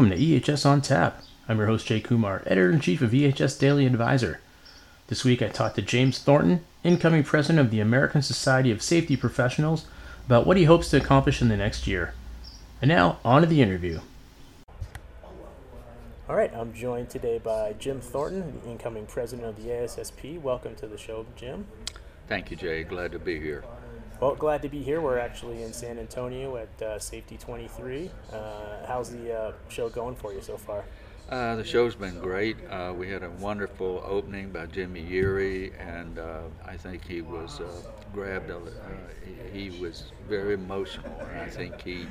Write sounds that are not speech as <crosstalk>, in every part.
welcome to EHS on Tap. I'm your host, Jay Kumar, editor in chief of EHS Daily Advisor. This week I talked to James Thornton, incoming president of the American Society of Safety Professionals, about what he hopes to accomplish in the next year. And now, on to the interview. All right, I'm joined today by Jim Thornton, the incoming president of the ASSP. Welcome to the show, Jim. Thank you, Jay. Glad to be here. Well, glad to be here. We're actually in San Antonio at uh, Safety 23. Uh, how's the uh, show going for you so far? Uh, the show's been great. Uh, we had a wonderful opening by Jimmy Yeary, and uh, I think he was grabbed. he, he was very emotional, and I think he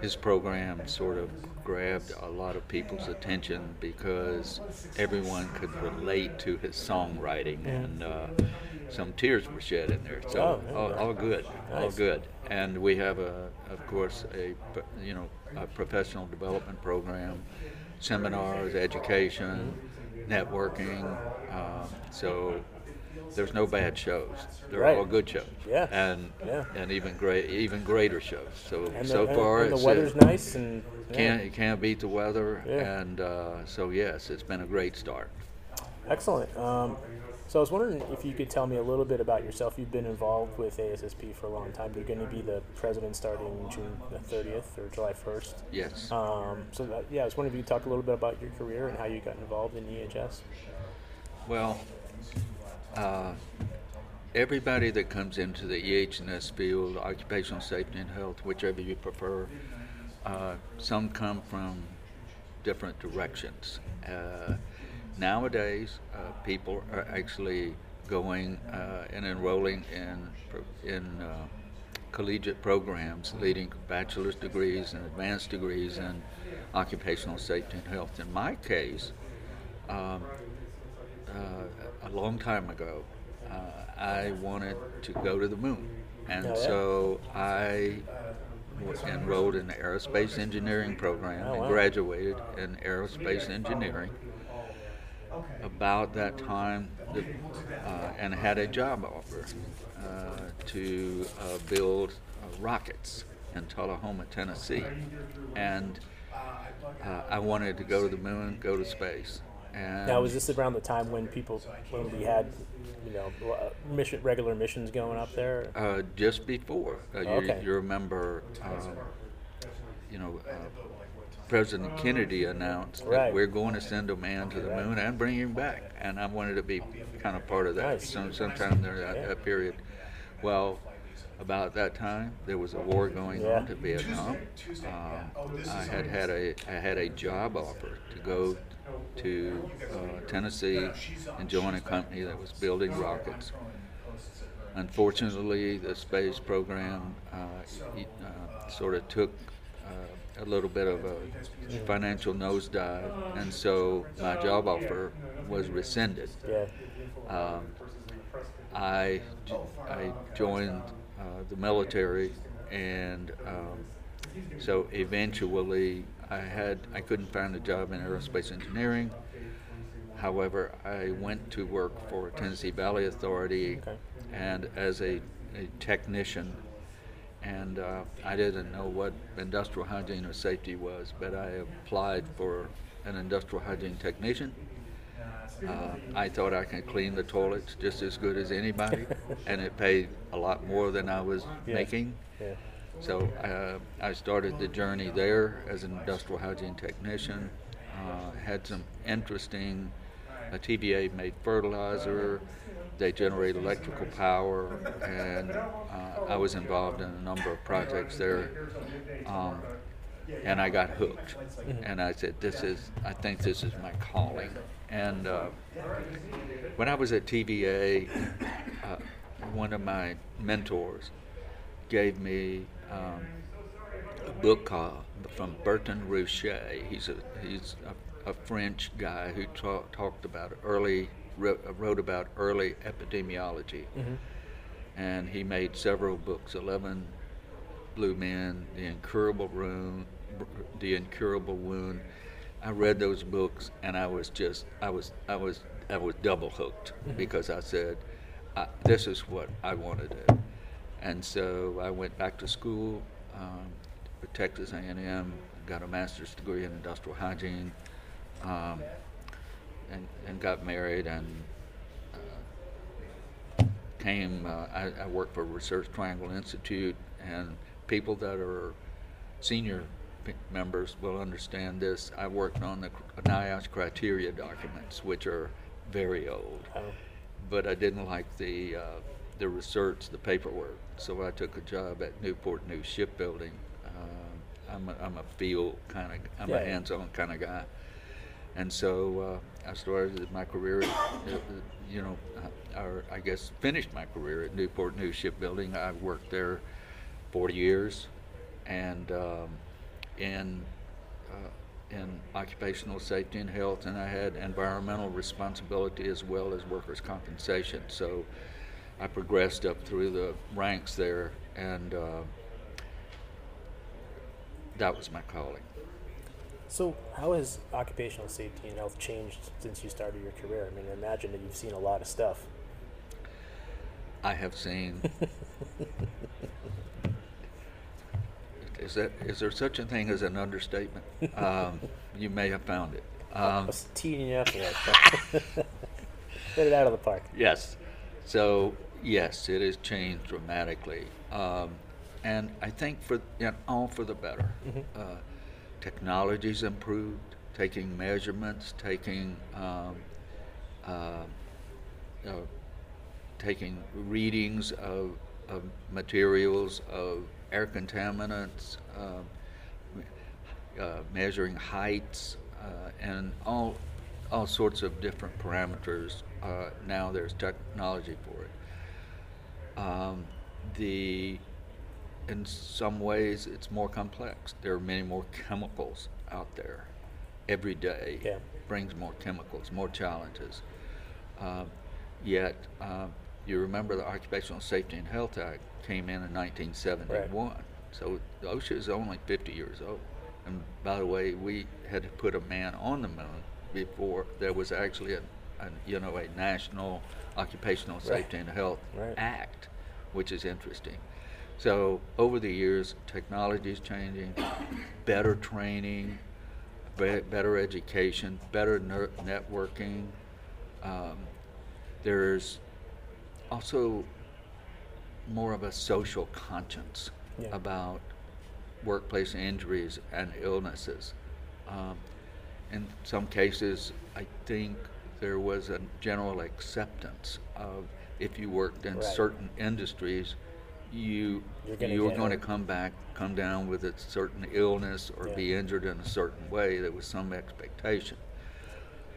his program sort of grabbed a lot of people's attention because everyone could relate to his songwriting and uh, some tears were shed in there. So oh, all, all, good, nice. all good. And we have a, of course, a you know a professional development program, seminars, education, networking. Um, so there's no bad shows. They're right. all good shows. Yeah. And yeah. and even great, even greater shows. So and so the, far, and, and the weather's nice and yeah. can't you can't beat the weather. Yeah. And uh, so yes, it's been a great start. Excellent. Um, so I was wondering if you could tell me a little bit about yourself. You've been involved with ASSP for a long time. You're going to be the president starting June the 30th or July 1st. Yes. Um, so that, yeah, I was wondering if you could talk a little bit about your career and how you got involved in EHS. Well, uh, everybody that comes into the EHS field, occupational safety and health, whichever you prefer, uh, some come from different directions. Uh, nowadays, uh, people are actually going uh, and enrolling in in uh, collegiate programs, leading bachelor's degrees and advanced degrees in occupational safety and health. In my case, um, uh, a long time ago, uh, I wanted to go to the moon, and oh, so I enrolled in the aerospace engineering program oh, and graduated in aerospace engineering about that time uh, and had a job offer uh, to uh, build uh, rockets in Tullahoma, Tennessee. And uh, I wanted to go to the moon, go to space. And now, was this around the time when people, when we had, you know, mission, regular missions going up there? Uh, just before. Uh, you, okay. you remember, um, you know, uh, President Kennedy announced right. that we're going to send a man to the moon and bring him back, and I wanted to be kind of part of that. Nice. Some, sometime there that, yeah. that period. Well, about that time there was a war going yeah. on to Vietnam. Um, I had had a I had a job offer to go to uh, Tennessee and join a company that was building rockets. Unfortunately, the space program uh, uh, sort of took a little bit of a financial nosedive, and so my job offer was rescinded. Yeah. Um, I, I joined uh, the military, and um, so eventually I had I couldn't find a job in aerospace engineering. However, I went to work for Tennessee Valley Authority okay. and as a, a technician. And uh, I didn't know what industrial hygiene or safety was, but I applied for an industrial hygiene technician. Uh, I thought I could clean the toilets just as good as anybody, <laughs> and it paid a lot more than I was yeah. making. Yeah. So uh, I started the journey there as an industrial hygiene technician. Uh, had some interesting. Uh, TVA made fertilizer. They generate electrical power, and uh, I was involved in a number of projects there. Um, and I got hooked, mm-hmm. and I said, "This is. I think this is my calling." And uh, when I was at TVA, uh, one of my mentors gave me um, a book called from Bertrand Roueché. He's a he's a, a French guy who ta- talked about early wrote, wrote about early epidemiology, mm-hmm. And he made several books. Eleven Blue Men, The Incurable Wound, The Incurable Wound. I read those books and I was just I was I was I was double hooked mm-hmm. because I said, "This is what I want to do." And so I went back to school um, for Texas A&M, got a master's degree in industrial hygiene, um, and, and got married and came. Uh, I, I worked for Research Triangle Institute, and people that are senior p- members will understand this. I worked on the NIOSH criteria documents, which are very old Oh, but I didn't like the uh, the research, the paperwork. So I took a job at Newport News Shipbuilding. Uh, I'm a, I'm a field kind of, I'm Yeah, a hands-on kind of guy, and so uh, I started my career. At, uh, you know, uh, or I guess finished my career at Newport News Shipbuilding. I worked there 40 years, and um, in uh, in occupational safety and health, and I had environmental responsibility as well as workers' compensation. So I progressed up through the ranks there, and uh, that was my calling. So, how has occupational safety and health changed since you started your career? I mean, I imagine that you've seen a lot of stuff. I have seen. <laughs> is that is there such a thing as an understatement? Um, you may have found it. I Um, was teeing you up. Hit <laughs> it out of the park. Yes. So yes, it has changed dramatically, um, and I think for you know, all for the better. Uh, technology's improved. Taking measurements, taking um, uh, uh, taking readings of, of materials, of air contaminants, um, uh, measuring heights, uh, and all all sorts of different parameters. Uh, now there's technology for it. Um, the in some ways it's more complex. There are many more chemicals out there every day. Yeah. Brings more chemicals, more challenges. Um, yet, um, you remember the Occupational Safety and Health Act came in in 1971. So OSHA is only 50 years old. And by the way, we had to put a man on the moon before there was actually a, a you know, a national occupational Right. safety and health Right. act, which is interesting. So over the years, technology is changing, better training, be- better education, better ner- networking. Um, there's also more of a social conscience Yeah. about workplace injuries and illnesses. Um, in some cases, I think there was a general acceptance of if you worked in Right. certain industries, you You're gonna you were going to come back, come down with a certain illness or Yeah. be injured in a certain way. There was some expectation.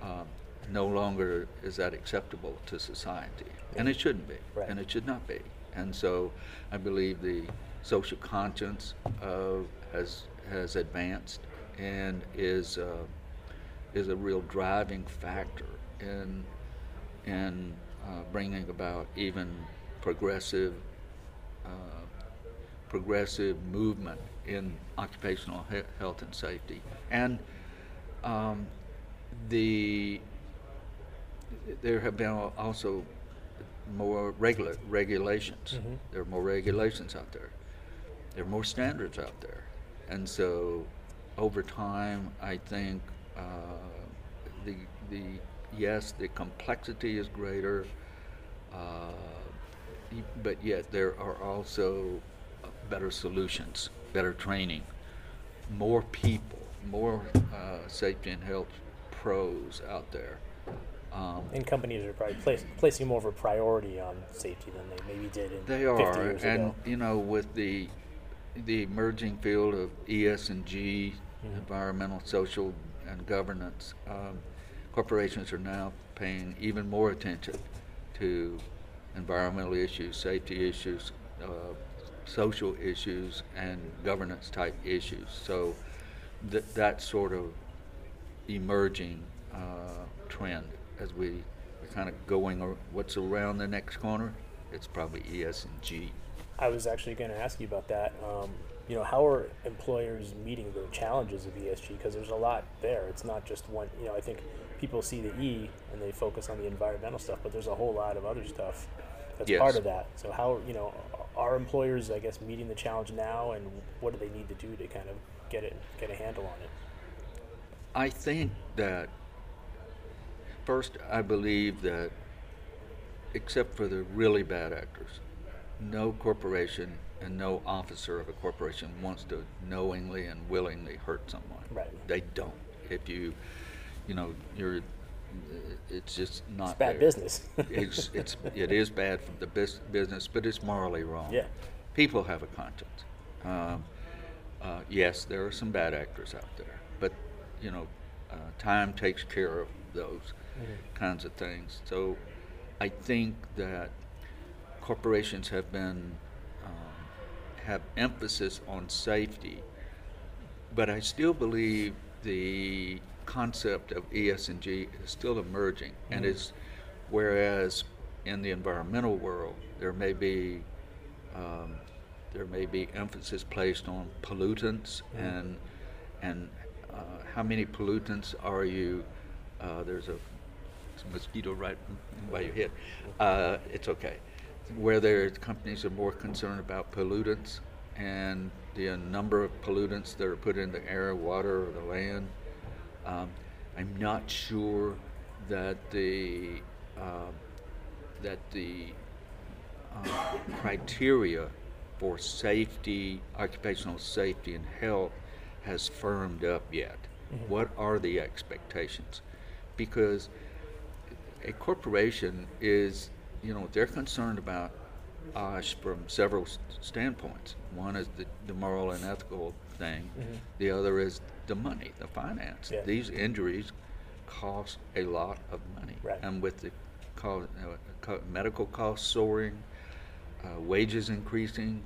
Um, no longer is that acceptable to society, and it shouldn't be, Right. and it should not be. And so, I believe the social conscience uh, has has advanced and is uh, is a real driving factor in in uh, bringing about even progressive progressive movement in occupational he- health and safety and um, the there have been also more regula- regulations. Mhm. There are more regulations out there. There are more standards out there, and so over time, I think uh, the the yes, the complexity is greater, uh, but yet there are also uh, better solutions, better training, more people, more uh, safety and health pros out there. Um, And companies are probably place, placing more of a priority on safety than they maybe did in They 50 are, years and ago. you know, with the the emerging field of ES and G, Mhm. environmental, social, and governance, um, corporations are now paying even more attention to environmental issues, safety issues, uh, social issues, and governance type issues. So th- that sort of emerging uh, trend as we are kind of going or what's around the next corner. It's probably ES and G. I was actually going to ask you about that. Um, you know, how are employers meeting the challenges of ESG? Because there's a lot there. It's not just one. You know, I think people see the E and they focus on the environmental stuff, but there's a whole lot of other stuff that's Yes. part of that. So how you know are employers, I guess, meeting the challenge now, and what do they need to do to kind of get it get a handle on it? I think that first, I believe that except for the really bad actors, no corporation and no officer of a corporation wants to knowingly and willingly hurt someone. Right. They don't. If you, you know, you're, it's just not. It's bad there. business. <laughs> it's, it's it is bad for the bus- business, but it's morally wrong. Yeah. People have a conscience. Um, uh, yes, there are some bad actors out there, but you know, uh, time takes care of those kinds of things. So, I think that corporations have been um, have emphasis on safety, but I still believe the concept of ESG is still emerging, and is whereas in the environmental world there may be um, there may be emphasis placed on pollutants and and uh, how many pollutants are you? Uh, there's a, there's a mosquito right by your head. Uh, it's okay. Where there companies are more concerned about pollutants and the number of pollutants that are put in the air, water, or the land. Um, I'm not sure that the uh, that the uh, criteria for safety, occupational safety and health has firmed up yet. What are the expectations? Because a corporation is, you know, they're concerned about us from several s- standpoints. One is the, the moral and ethical thing. The other is the money, the finance. Yeah. These injuries cost a lot of money. Right. And with the co- uh, co- medical costs soaring, uh, wages increasing,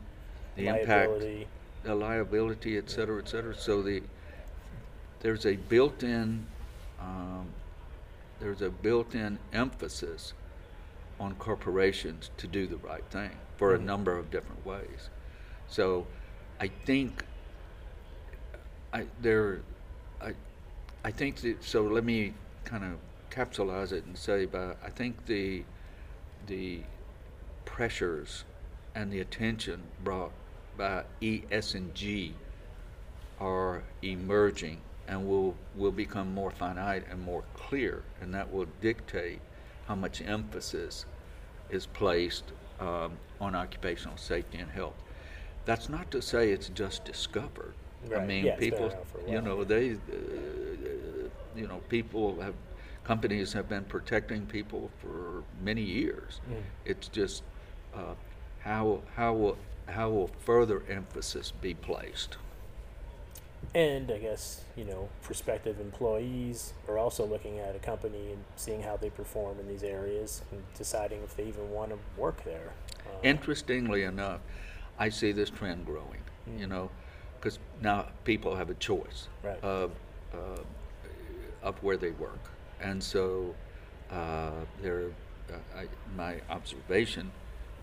the Liability. impact, the liability, et cetera, et cetera. So the there's a built-in um, there's a built-in emphasis on corporations to do the right thing for a Mhm. number of different ways. So I think I there I I think that so let me kind of capsulize it and say but I think the the pressures and the attention brought by ES&G are emerging and will will become more finite and more clear, and that will dictate how much emphasis is placed um, on occupational safety and health. That's not to say it's just discovered. I mean, Yeah, people, around for a you know, they, uh, you know, people have, companies have been protecting people for many years. Mm. It's just uh, how how will how will further emphasis be placed? And I guess, you know, prospective employees are also looking at a company and seeing how they perform in these areas and deciding if they even want to work there. Uh, Interestingly enough, I see this trend growing. You Mm. know, because now people have a choice Right. of uh, of where they work, and so uh, there. Uh, I, my observation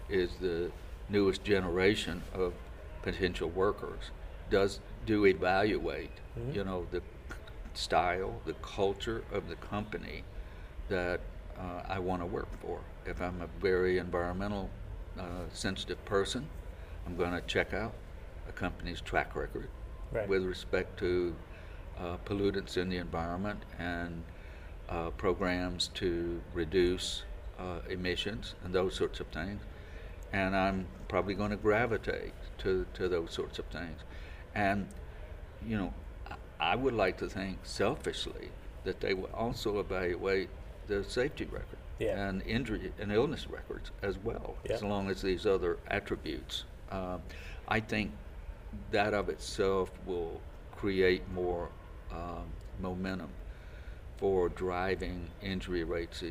is the newest generation of potential workers does do evaluate. Mhm. You know the style, the culture of the company that uh, I want to work for. If I'm a very environmental uh, sensitive person, I'm going to check out company's track record Right. with respect to uh, pollutants in the environment and uh, programs to reduce uh, emissions and those sorts of things. And I'm probably going to gravitate to, to those sorts of things. And, you know, I- would like to think selfishly that they would also evaluate the safety record Yeah. and injury and illness records as well, as long as these other attributes. Um, I think that of itself will create more um, momentum for driving injury rates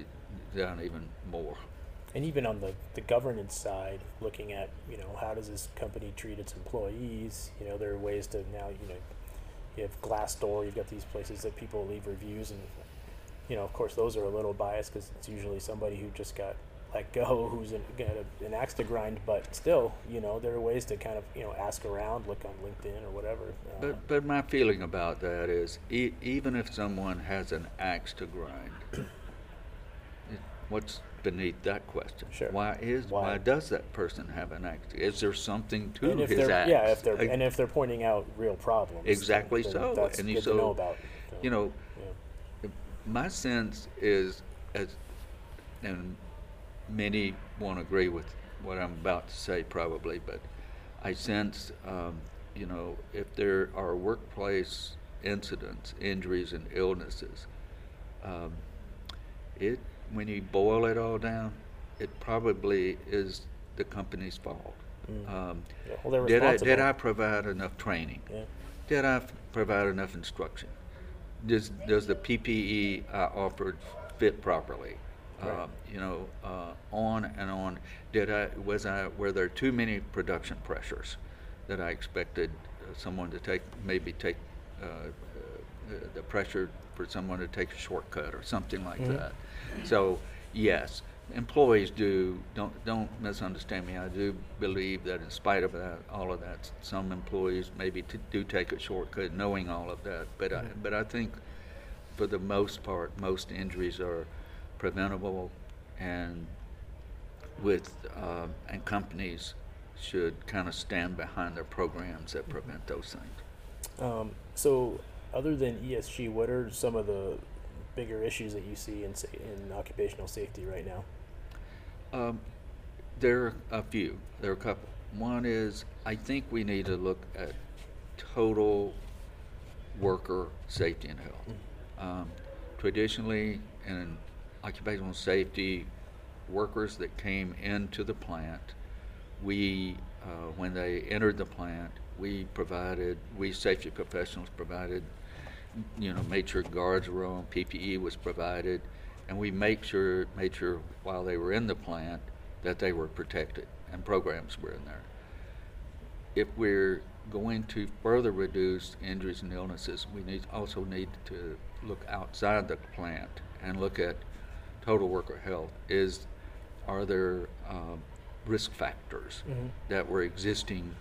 down even more. and even on the, the governance side, looking at you know how does this company treat its employees? You know, there are ways to now you know you have Glassdoor, you've got these places that people leave reviews, and you know of course those are a little biased because it's usually somebody who just got let go, who's in, got a, an axe to grind. But still, you know, there are ways to kind of you know ask around, look on LinkedIn or whatever. Uh, But, but my feeling about that is, e- even if someone has an axe to grind, it- <clears throat> what's beneath that question. Sure. Why is why, Why? does that person have an axe Is there something to and if his they're yeah, if they're Uh, and if they're pointing out real problems, Exactly then so, That's and you to know so- about. you know, yeah. my sense is, as, and many won't agree with what I'm about to say probably, but I sense, um, you know, if there are workplace incidents, injuries, and illnesses, um, it when you boil it all down, it probably is the company's fault. Mm. Um, well, did I did. I provide enough training? Yeah. Did I f- provide enough instruction? Does, does the PPE I offered fit properly? Um, you know, uh, on and on. Did I, was I, were there too many production pressures that I expected uh, someone to take, maybe take, uh, uh, the pressure for someone to take a shortcut or something like Mhm. that? So, yes, employees do, don't, don't misunderstand me. I do believe that in spite of that, all of that, some employees maybe t- do take a shortcut knowing all of that. But I, Mhm. but I think for the most part, most injuries are preventable and with, um, and companies should kind of stand behind their programs that prevent those things. Um, so, other than ESG, what are some of the bigger issues that you see in in occupational safety right now? Um, there are a few. There are a couple. One is I think we need to look at total worker safety and health. Um, traditionally, in occupational safety, workers that came into the plant, we, uh, when they entered the plant, we provided, we safety professionals provided, you know, made sure guards were on, PPE was provided, and we make sure, made sure while they were in the plant that they were protected and programs were in there. If we're going to further reduce injuries and illnesses, we need, also need to look outside the plant and look at total worker health. Is, are there um, risk factors Mhm. that were existing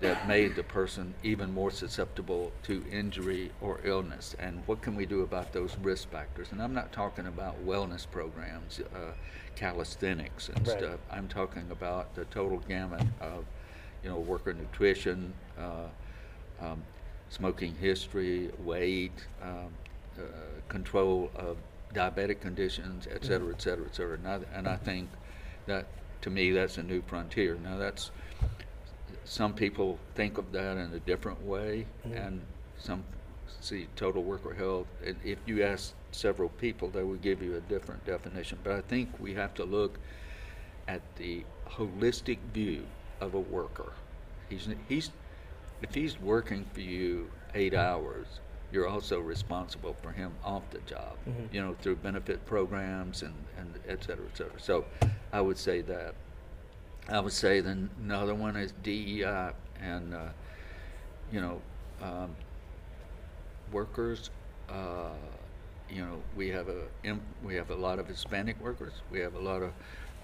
that made the person even more susceptible to injury or illness? And what can we do about those risk factors? And I'm not talking about wellness programs, uh, calisthenics and Right. stuff. I'm talking about the total gamut of, you know, worker nutrition, uh, um, smoking history, weight, um, uh, control of diabetic conditions, et cetera, et cetera, et cetera. And I, and I think that, to me, that's a new frontier. Now, that's, some people think of that in a different way, Mhm. and some see total worker health. And if you ask several people, they would give you a different definition. But I think we have to look at the holistic view of a worker. He's, he's, if he's working for you eight hours, you're also responsible for him off the job, Mhm. you know, through benefit programs and, and et cetera, et cetera. So I would say that. I would say then another one is DEI and, uh, you know, um, workers, uh, you know, we have a, we have a lot of Hispanic workers. We have a lot of,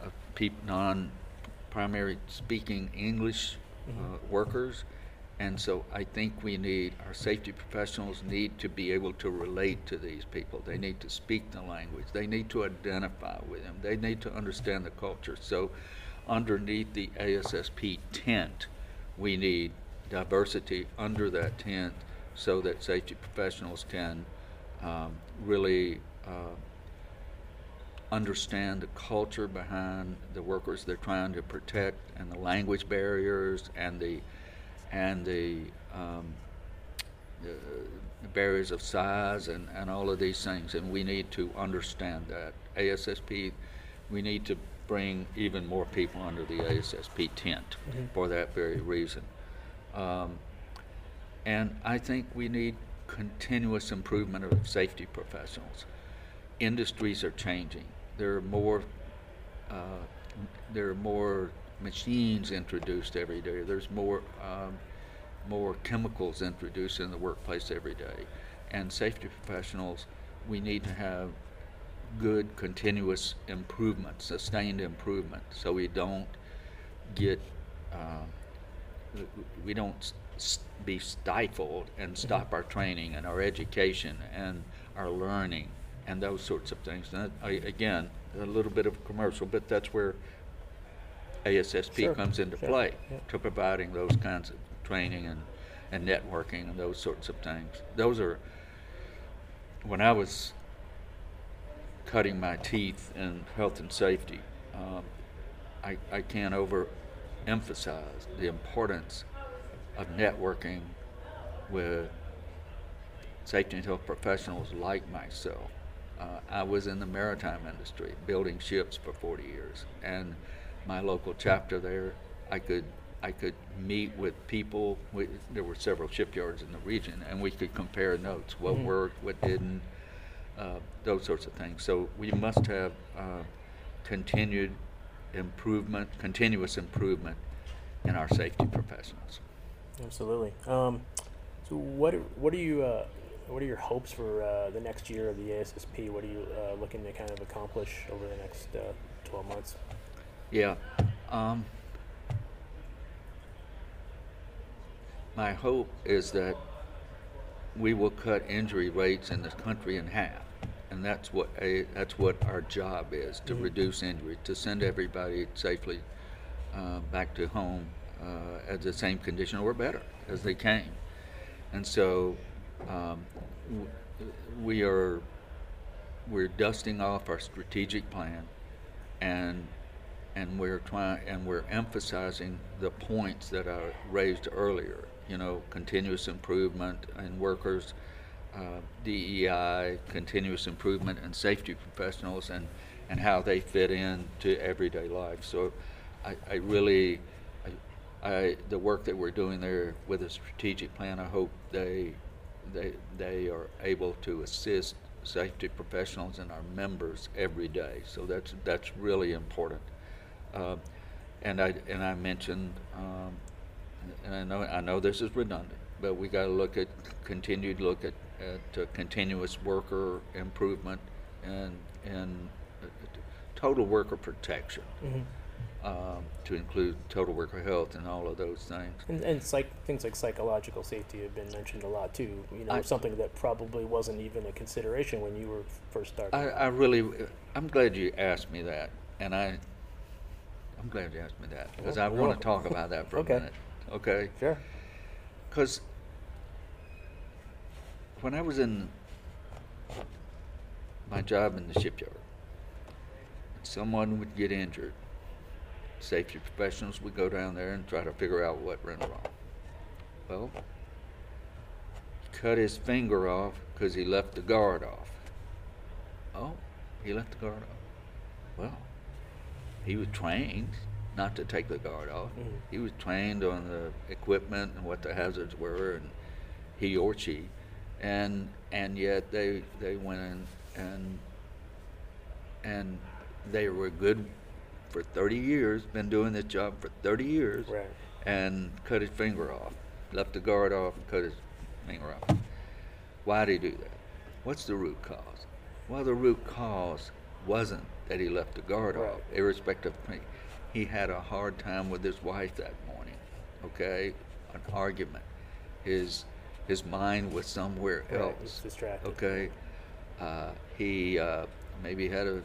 of peop, non-primary speaking English uh, Mhm. workers. And so I think we need, our safety professionals need to be able to relate to these people. They need to speak the language. They need to identify with them. They need to understand the culture. So underneath the ASSP tent, we need diversity under that tent so that safety professionals can um, really uh, understand the culture behind the workers they're trying to protect and the language barriers and the and the, um, the, barriers of size and, and all of these things and we need to understand that ASSP we need to bring even more people under the ASSP tent Mhm. for that very reason um, and I think we need continuous improvement of safety professionals. Industries are changing. There are more, uh, there are more machines introduced every day. There's more, um, more chemicals introduced in the workplace every day. And safety professionals, we need to have good continuous improvement, sustained improvement, so we don't get, uh, we don't be stifled and stop our training and our education and our learning and those sorts of things. And I, again, a little bit of commercial, but that's where ASSP Sure, comes into sure, play yeah. to providing those kinds of training and, and networking and those sorts of things. Those are, when I was cutting my teeth in health and safety, um, I, I can't overemphasize the importance of networking with safety and health professionals like myself. Uh, I was in the maritime industry, building ships for 40 years, and my local chapter there, I could I could meet with people. We, there were several shipyards in the region, and we could compare notes, what Mhm. worked, what didn't, uh, those sorts of things. So we must have uh, continued improvement, continuous improvement in our safety professionals. Absolutely. Um, so what are, what are you uh, what are your hopes for uh, the next year of the ASSP? What are you uh, looking to kind of accomplish over the next uh, 12 months? Yeah. Um, my hope is that we will cut injury rates in this country in half, and that's what a, that's what our job is to Mhm. reduce injury, to send everybody safely uh, back to home uh, at the same condition or better as they came. And so um, w- we are we're dusting off our strategic plan and and we're trying and we're emphasizing the points that I raised earlier. You know, continuous improvement in workers, uh, DEI, continuous improvement in safety professionals, and and how they fit into everyday life. So, I, I really, I, I the work that we're doing there with a strategic plan. I hope they they they are able to assist safety professionals and our members every day. So that's that's really important. Uh, and I and I mentioned, um, and I know I know this is redundant, but we got to look at continued look at at uh, continuous worker improvement and and uh, total worker protection. Mm-hmm. Um, to include total worker health and all of those things. And, and psych, things like psychological safety have been mentioned a lot too. You know, I- something that probably wasn't even a consideration when you were first starting. I, I really, I'm glad you asked me that, and I, I'm glad you asked me that because I want to talk about that for Okay. a minute. Okay. sure. Because when I was in my job in the shipyard, someone would get injured. Safety professionals would go down there and try to figure out what went wrong. Well, he cut his finger off because he left the guard off. Oh, he left the guard off. Well, he was trained not to take the guard off. Mhm. He was trained on the equipment and what the hazards were, and he or she, and and yet they they went in and and they were good for 30 years, been doing this job for 30 years, Right. and cut his finger off, left the guard off, and cut his finger off. Why did he do that? What's the root cause? Well, the root cause wasn't that he left the guard Right. off, irrespective of me. He had a hard time with his wife that morning, okay? An argument. His his mind was somewhere Right, else. Okay. Uh, he uh, maybe had a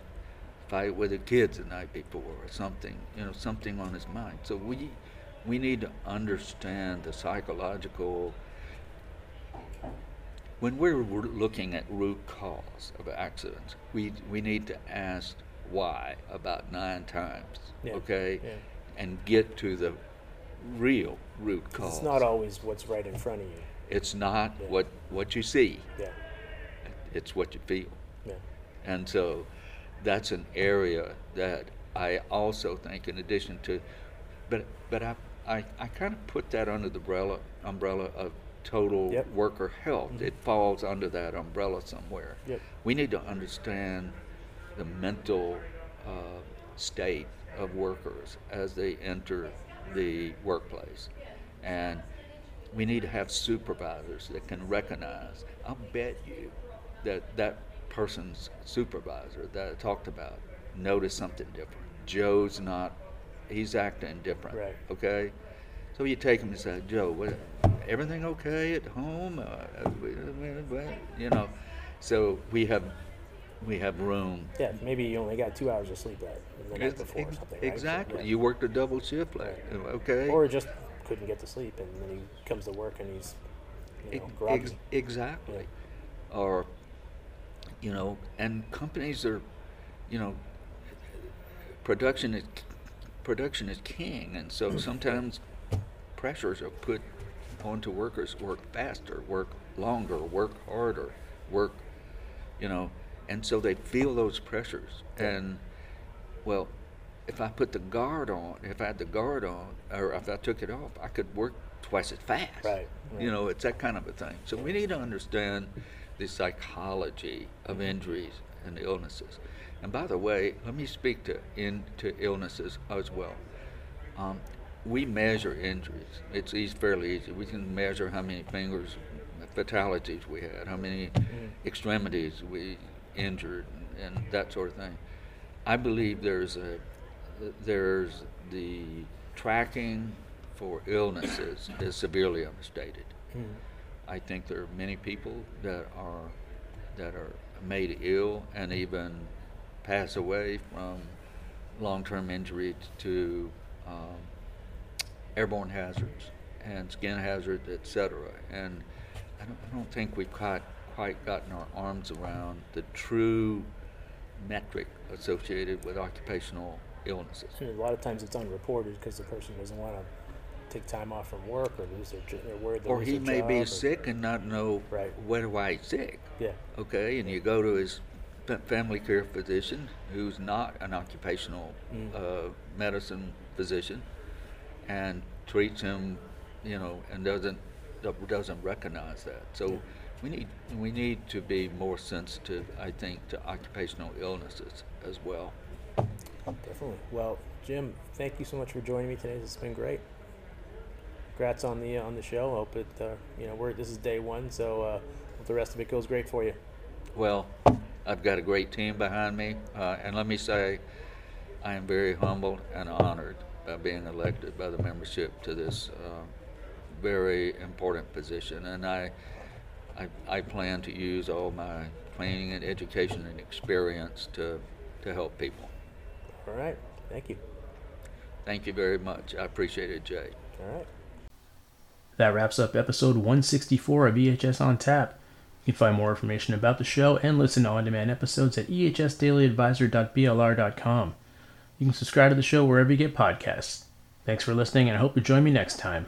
fight with the kids the night before or something, you know, something on his mind. So we we need to understand the psychological when we're we're looking at root cause of accidents, we we need to ask why about nine times, Yeah, okay, yeah. and get to the real root cause. It's not always what's right in front of you. It's not Yeah. what what you see; Yeah. it's what you feel. Yeah. And so that's an area that I also think, in addition to, but but I I, I kind of put that under the umbrella umbrella of total Yep. worker health. Mhm. It falls under that umbrella somewhere. Yep. We need to understand the mental uh, state of workers as they enter the workplace, and we need to have supervisors that can recognize. I'll bet you that that person's supervisor that I talked about noticed something different. Joe's not, he's acting different. Right. Okay? So you take him and say, Joe, what, everything okay at home? Uh, you know, so we have we have room. Yeah, maybe you only got two hours of sleep that the night before or ex- something. right? So, Exactly. yeah. You worked a double shift, like okay. Or just couldn't get to sleep, and then he comes to work and he's, you know, Ex- groggy. ex- exactly. Or, you know, and companies are, you know, production is production is king, and so mm-hmm. sometimes pressures are put onto workers work faster, work longer, work harder, work, you know, and so they feel those pressures. And well, if I put the guard on, if I had the guard on, or if I took it off, I could work twice as fast. Right, You know, it's that kind of a thing. So we need to understand the psychology of injuries and illnesses. And by the way, let me speak to into illnesses as well. Um, we measure injuries. It's easy, fairly easy. We can measure how many fingers, fatalities we had, how many extremities we injured, and, and that sort of thing. I believe there's a there's the tracking for illnesses is severely understated. Mhm. I think there are many people that are that are made ill and even pass away from long-term injury to um, airborne hazards and skin hazards, etc. And I don't, I don't think we've quite quite gotten our arms around the true metric associated with occupational illnesses. A lot of times it's unreported because the person doesn't want to take time off from work or lose their jo- they're worried Or he may be or- sick and not know Right. where why he's sick. Yeah. Okay, and you go to his family care physician, who's not an occupational Mm. uh, medicine physician, and treats him, you know, and doesn't doesn't recognize that. So Yeah. We need we need to be more sensitive, I think, to occupational illnesses as well. Definitely. Well, Jim, thank you so much for joining me today. It's been great. Congrats on the uh, on the show. Hope it uh, you know we're this is day one, so uh, hope the rest of it goes great for you. Well, I've got a great team behind me, uh, and let me say, I am very humbled and honored by being elected by the membership to this uh, very important position. And I, I, I plan to use all my training and education and experience to, to help people. All right. Thank you. Thank you very much. I appreciate it, Jay. All right. That wraps up episode 164 of EHS on Tap. You can find more information about the show and listen to on demand episodes at ehsdailyadvisor.blr.com. You can subscribe to the show wherever you get podcasts. Thanks for listening, and I hope you join me next time.